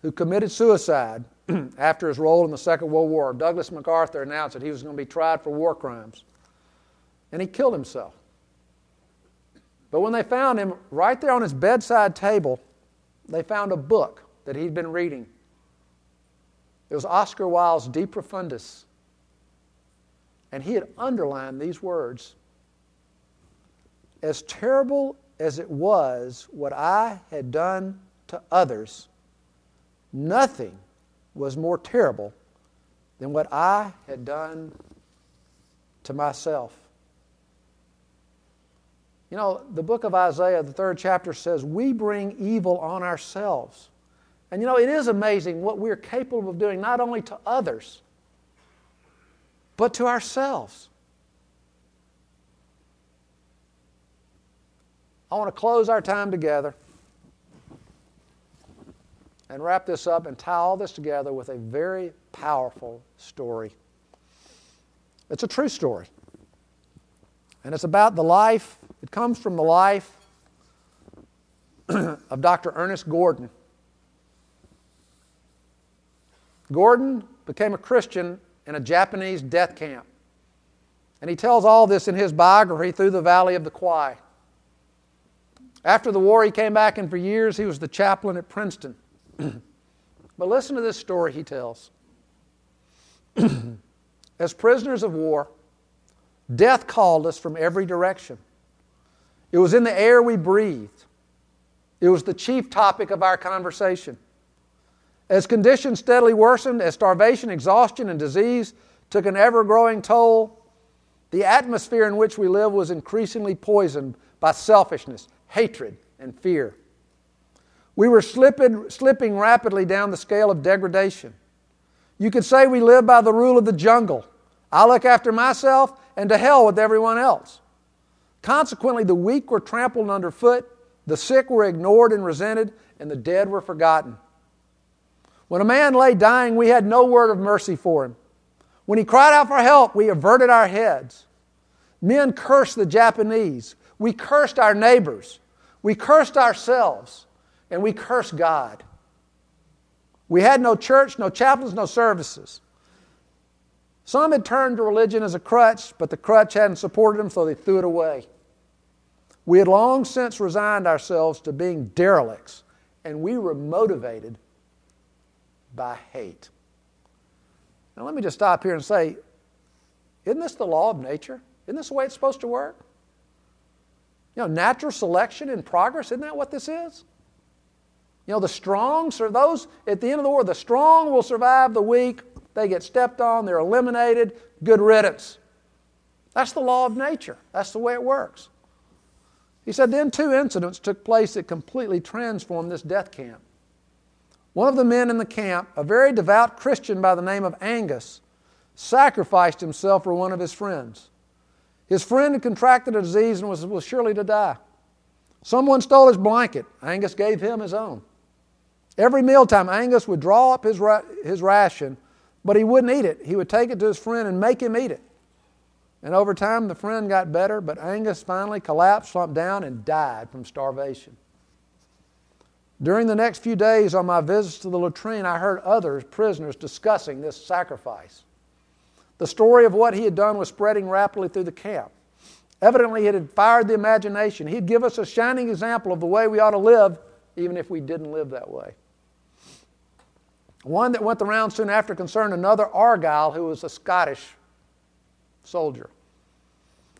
who committed suicide after his role in the Second World War. Douglas MacArthur announced that he was going to be tried for war crimes, and he killed himself. But when they found him, right there on his bedside table, they found a book that he'd been reading. It was Oscar Wilde's De Profundis. And he had underlined these words As terrible as it was what I had done to others, nothing was more terrible than what I had done to myself. You know, the book of Isaiah, the third chapter says, We bring evil on ourselves. And you know, it is amazing what we're capable of doing, not only to others, but to ourselves. I want to close our time together and wrap this up and tie all this together with a very powerful story. It's a true story. And it's about the life it comes from the life of Dr. Ernest Gordon. Gordon became a Christian in a Japanese death camp. And he tells all this in his biography, Through the Valley of the Kwai. After the war, he came back, and for years he was the chaplain at Princeton. but listen to this story he tells. As prisoners of war, death called us from every direction. It was in the air we breathed, it was the chief topic of our conversation. As conditions steadily worsened, as starvation, exhaustion, and disease took an ever growing toll, the atmosphere in which we live was increasingly poisoned by selfishness, hatred, and fear. We were slipping, slipping rapidly down the scale of degradation. You could say we live by the rule of the jungle I look after myself, and to hell with everyone else. Consequently, the weak were trampled underfoot, the sick were ignored and resented, and the dead were forgotten. When a man lay dying, we had no word of mercy for him. When he cried out for help, we averted our heads. Men cursed the Japanese. We cursed our neighbors. We cursed ourselves. And we cursed God. We had no church, no chaplains, no services. Some had turned to religion as a crutch, but the crutch hadn't supported them, so they threw it away. We had long since resigned ourselves to being derelicts, and we were motivated by hate. Now, let me just stop here and say isn't this the law of nature? Isn't this the way it's supposed to work? You know, natural selection and progress, isn't that what this is? You know, the strong, so those at the end of the war, the strong will survive the weak. They get stepped on, they're eliminated, good riddance. That's the law of nature. That's the way it works. He said, then two incidents took place that completely transformed this death camp. One of the men in the camp, a very devout Christian by the name of Angus, sacrificed himself for one of his friends. His friend had contracted a disease and was, was surely to die. Someone stole his blanket. Angus gave him his own. Every mealtime, Angus would draw up his, ra- his ration, but he wouldn't eat it. He would take it to his friend and make him eat it. And over time, the friend got better, but Angus finally collapsed, slumped down, and died from starvation. During the next few days on my visits to the latrine, I heard others, prisoners, discussing this sacrifice. The story of what he had done was spreading rapidly through the camp. Evidently, it had fired the imagination. He'd give us a shining example of the way we ought to live, even if we didn't live that way. One that went the round soon after concerned another Argyll who was a Scottish soldier.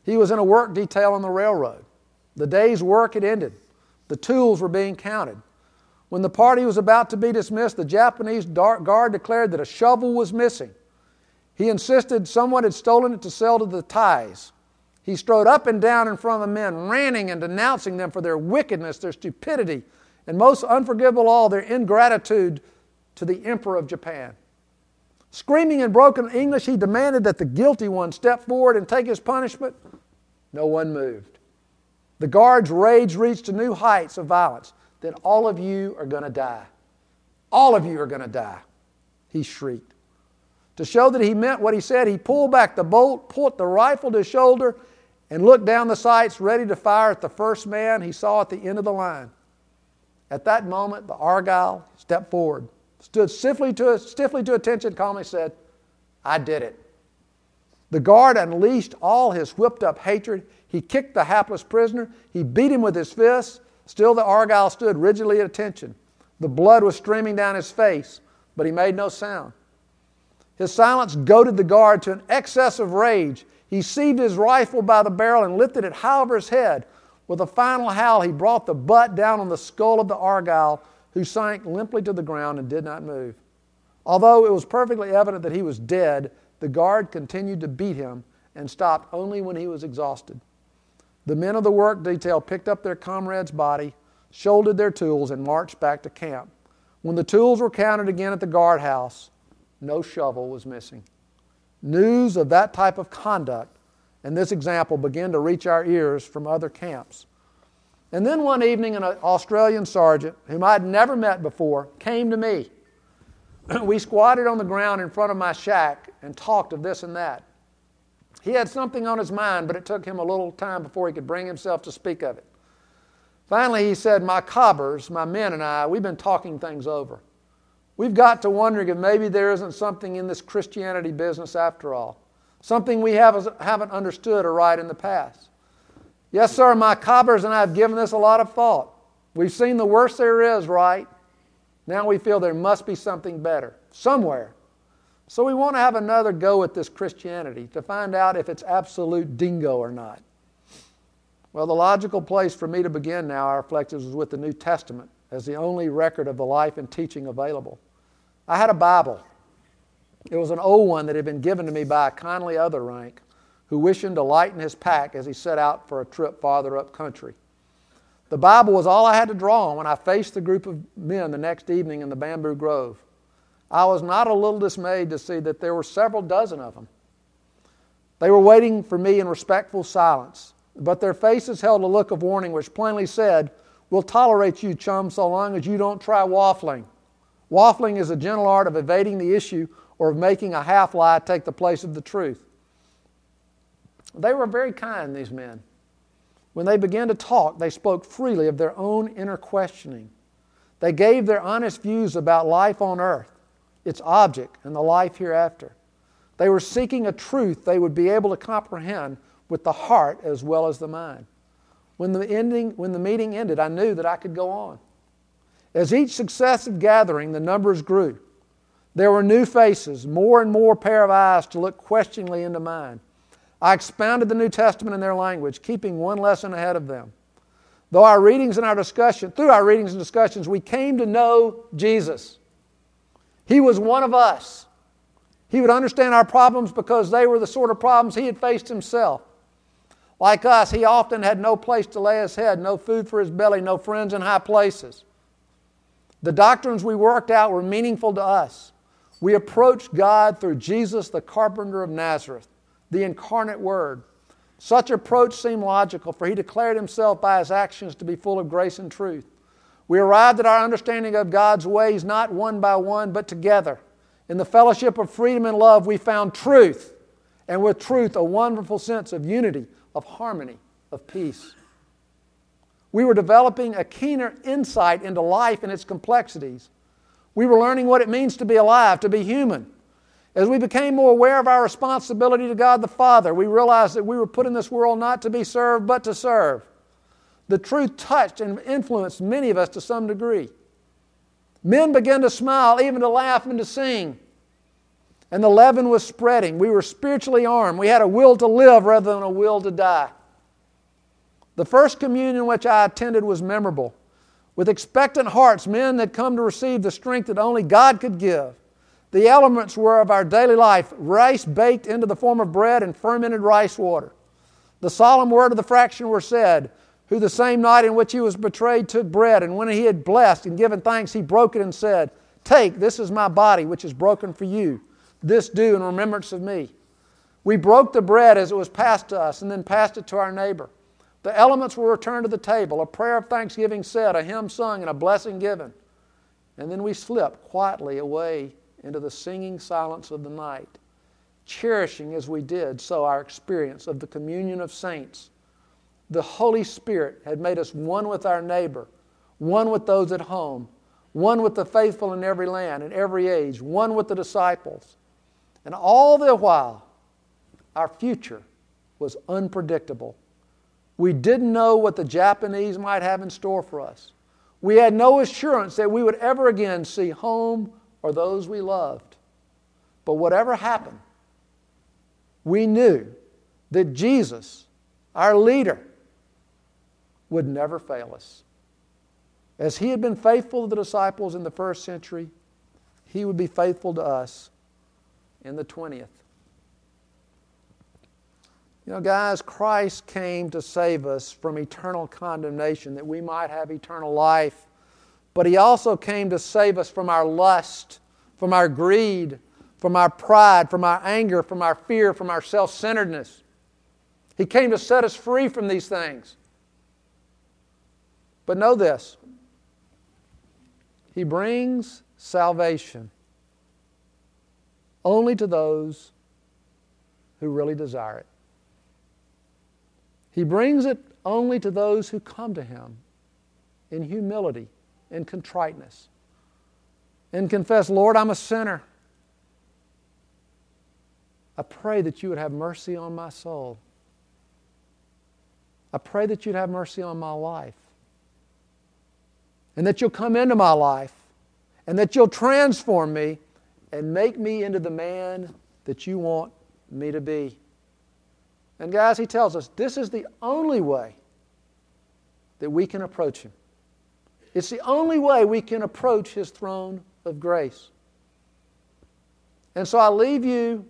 He was in a work detail on the railroad. The day's work had ended, the tools were being counted. When the party was about to be dismissed, the Japanese guard declared that a shovel was missing. He insisted someone had stolen it to sell to the Thais. He strode up and down in front of the men, ranting and denouncing them for their wickedness, their stupidity, and most unforgivable of all, their ingratitude to the Emperor of Japan. Screaming in broken English, he demanded that the guilty one step forward and take his punishment. No one moved. The guard's rage reached to new heights of violence. Then all of you are going to die. All of you are going to die, he shrieked. To show that he meant what he said, he pulled back the bolt, put the rifle to his shoulder, and looked down the sights, ready to fire at the first man he saw at the end of the line. At that moment, the Argyll stepped forward, stood stiffly to, stiffly to attention, calmly said, I did it. The guard unleashed all his whipped up hatred. He kicked the hapless prisoner. He beat him with his fists. Still, the Argyll stood rigidly at attention. The blood was streaming down his face, but he made no sound. His silence goaded the guard to an excess of rage. He seized his rifle by the barrel and lifted it high over his head. With a final howl, he brought the butt down on the skull of the Argyll, who sank limply to the ground and did not move. Although it was perfectly evident that he was dead, the guard continued to beat him and stopped only when he was exhausted. The men of the work detail picked up their comrade's body, shouldered their tools, and marched back to camp. When the tools were counted again at the guardhouse, no shovel was missing. News of that type of conduct and this example began to reach our ears from other camps. And then one evening, an Australian sergeant, whom I'd never met before, came to me. we squatted on the ground in front of my shack and talked of this and that. He had something on his mind, but it took him a little time before he could bring himself to speak of it. Finally, he said, My cobbers, my men, and I, we've been talking things over. We've got to wondering if maybe there isn't something in this Christianity business after all, something we haven't understood or right in the past. Yes, sir, my cobbers and I have given this a lot of thought. We've seen the worst there is, right? Now we feel there must be something better somewhere. So we want to have another go at this Christianity to find out if it's absolute dingo or not. Well, the logical place for me to begin now, I reflected, was with the New Testament as the only record of the life and teaching available. I had a Bible. It was an old one that had been given to me by a kindly other rank who wished to lighten his pack as he set out for a trip farther up country. The Bible was all I had to draw on when I faced the group of men the next evening in the bamboo grove. I was not a little dismayed to see that there were several dozen of them. They were waiting for me in respectful silence, but their faces held a look of warning which plainly said, We'll tolerate you, chum, so long as you don't try waffling. Waffling is a gentle art of evading the issue or of making a half lie take the place of the truth. They were very kind, these men. When they began to talk, they spoke freely of their own inner questioning. They gave their honest views about life on earth, its object, and the life hereafter. They were seeking a truth they would be able to comprehend with the heart as well as the mind. When the, ending, when the meeting ended, I knew that I could go on. As each successive gathering, the numbers grew. There were new faces, more and more pair of eyes to look questioningly into mine. I expounded the New Testament in their language, keeping one lesson ahead of them. Though our readings and our discussion, through our readings and discussions, we came to know Jesus. He was one of us. He would understand our problems because they were the sort of problems he had faced himself. Like us, he often had no place to lay his head, no food for his belly, no friends in high places. The doctrines we worked out were meaningful to us. We approached God through Jesus, the carpenter of Nazareth the incarnate Word. Such approach seemed logical, for he declared himself by his actions to be full of grace and truth. We arrived at our understanding of God's ways not one by one, but together. In the fellowship of freedom and love, we found truth, and with truth, a wonderful sense of unity, of harmony, of peace. We were developing a keener insight into life and its complexities. We were learning what it means to be alive, to be human, as we became more aware of our responsibility to God the Father, we realized that we were put in this world not to be served, but to serve. The truth touched and influenced many of us to some degree. Men began to smile, even to laugh and to sing. And the leaven was spreading. We were spiritually armed. We had a will to live rather than a will to die. The first communion which I attended was memorable. With expectant hearts, men had come to receive the strength that only God could give. The elements were of our daily life rice baked into the form of bread and fermented rice water. The solemn word of the fraction were said, who the same night in which he was betrayed took bread, and when he had blessed and given thanks, he broke it and said, Take, this is my body, which is broken for you. This do in remembrance of me. We broke the bread as it was passed to us, and then passed it to our neighbor. The elements were returned to the table, a prayer of thanksgiving said, a hymn sung, and a blessing given. And then we slipped quietly away into the singing silence of the night, cherishing as we did so our experience of the communion of saints. The Holy Spirit had made us one with our neighbor, one with those at home, one with the faithful in every land and every age, one with the disciples. And all the while, our future was unpredictable. We didn't know what the Japanese might have in store for us. We had no assurance that we would ever again see home or those we loved. But whatever happened, we knew that Jesus, our leader, would never fail us. As he had been faithful to the disciples in the first century, he would be faithful to us in the 20th. You know, guys, Christ came to save us from eternal condemnation that we might have eternal life but He also came to save us from our lust, from our greed, from our pride, from our anger, from our fear, from our self centeredness. He came to set us free from these things. But know this He brings salvation only to those who really desire it. He brings it only to those who come to Him in humility and contriteness. and confess, Lord, I'm a sinner. I pray that you would have mercy on my soul. I pray that you'd have mercy on my life. And that you'll come into my life and that you'll transform me and make me into the man that you want me to be. And guys, he tells us this is the only way that we can approach him. It's the only way we can approach his throne of grace. And so I leave you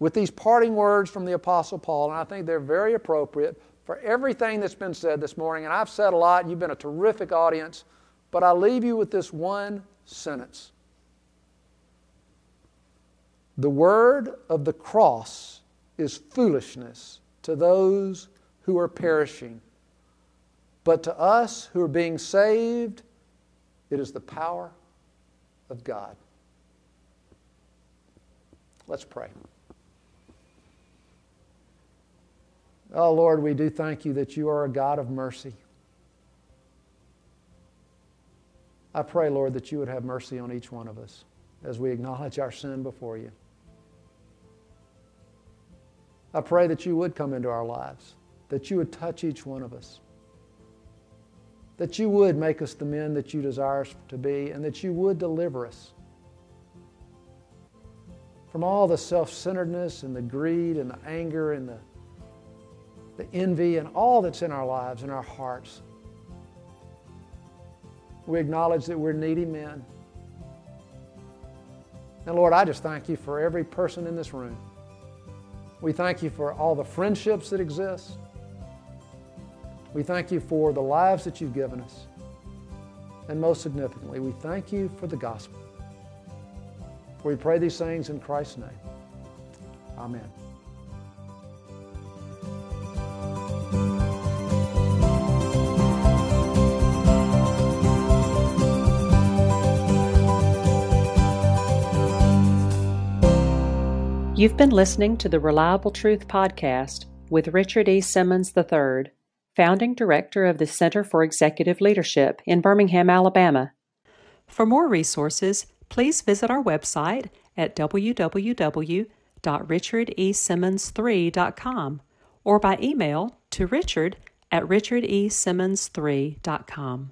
with these parting words from the Apostle Paul, and I think they're very appropriate for everything that's been said this morning. And I've said a lot, you've been a terrific audience, but I leave you with this one sentence. The word of the cross is foolishness to those who are perishing, but to us who are being saved, it is the power of God. Let's pray. Oh, Lord, we do thank you that you are a God of mercy. I pray, Lord, that you would have mercy on each one of us as we acknowledge our sin before you. I pray that you would come into our lives, that you would touch each one of us, that you would make us the men that you desire us to be, and that you would deliver us from all the self centeredness and the greed and the anger and the the envy, and all that's in our lives and our hearts. We acknowledge that we're needy men. And Lord, I just thank you for every person in this room. We thank you for all the friendships that exist. We thank you for the lives that you've given us. And most significantly, we thank you for the gospel. We pray these things in Christ's name. Amen. You've been listening to the Reliable Truth Podcast with Richard E. Simmons III, founding director of the Center for Executive Leadership in Birmingham, Alabama. For more resources, please visit our website at www.richardesimmons3.com or by email to richard at richardesimmons3.com.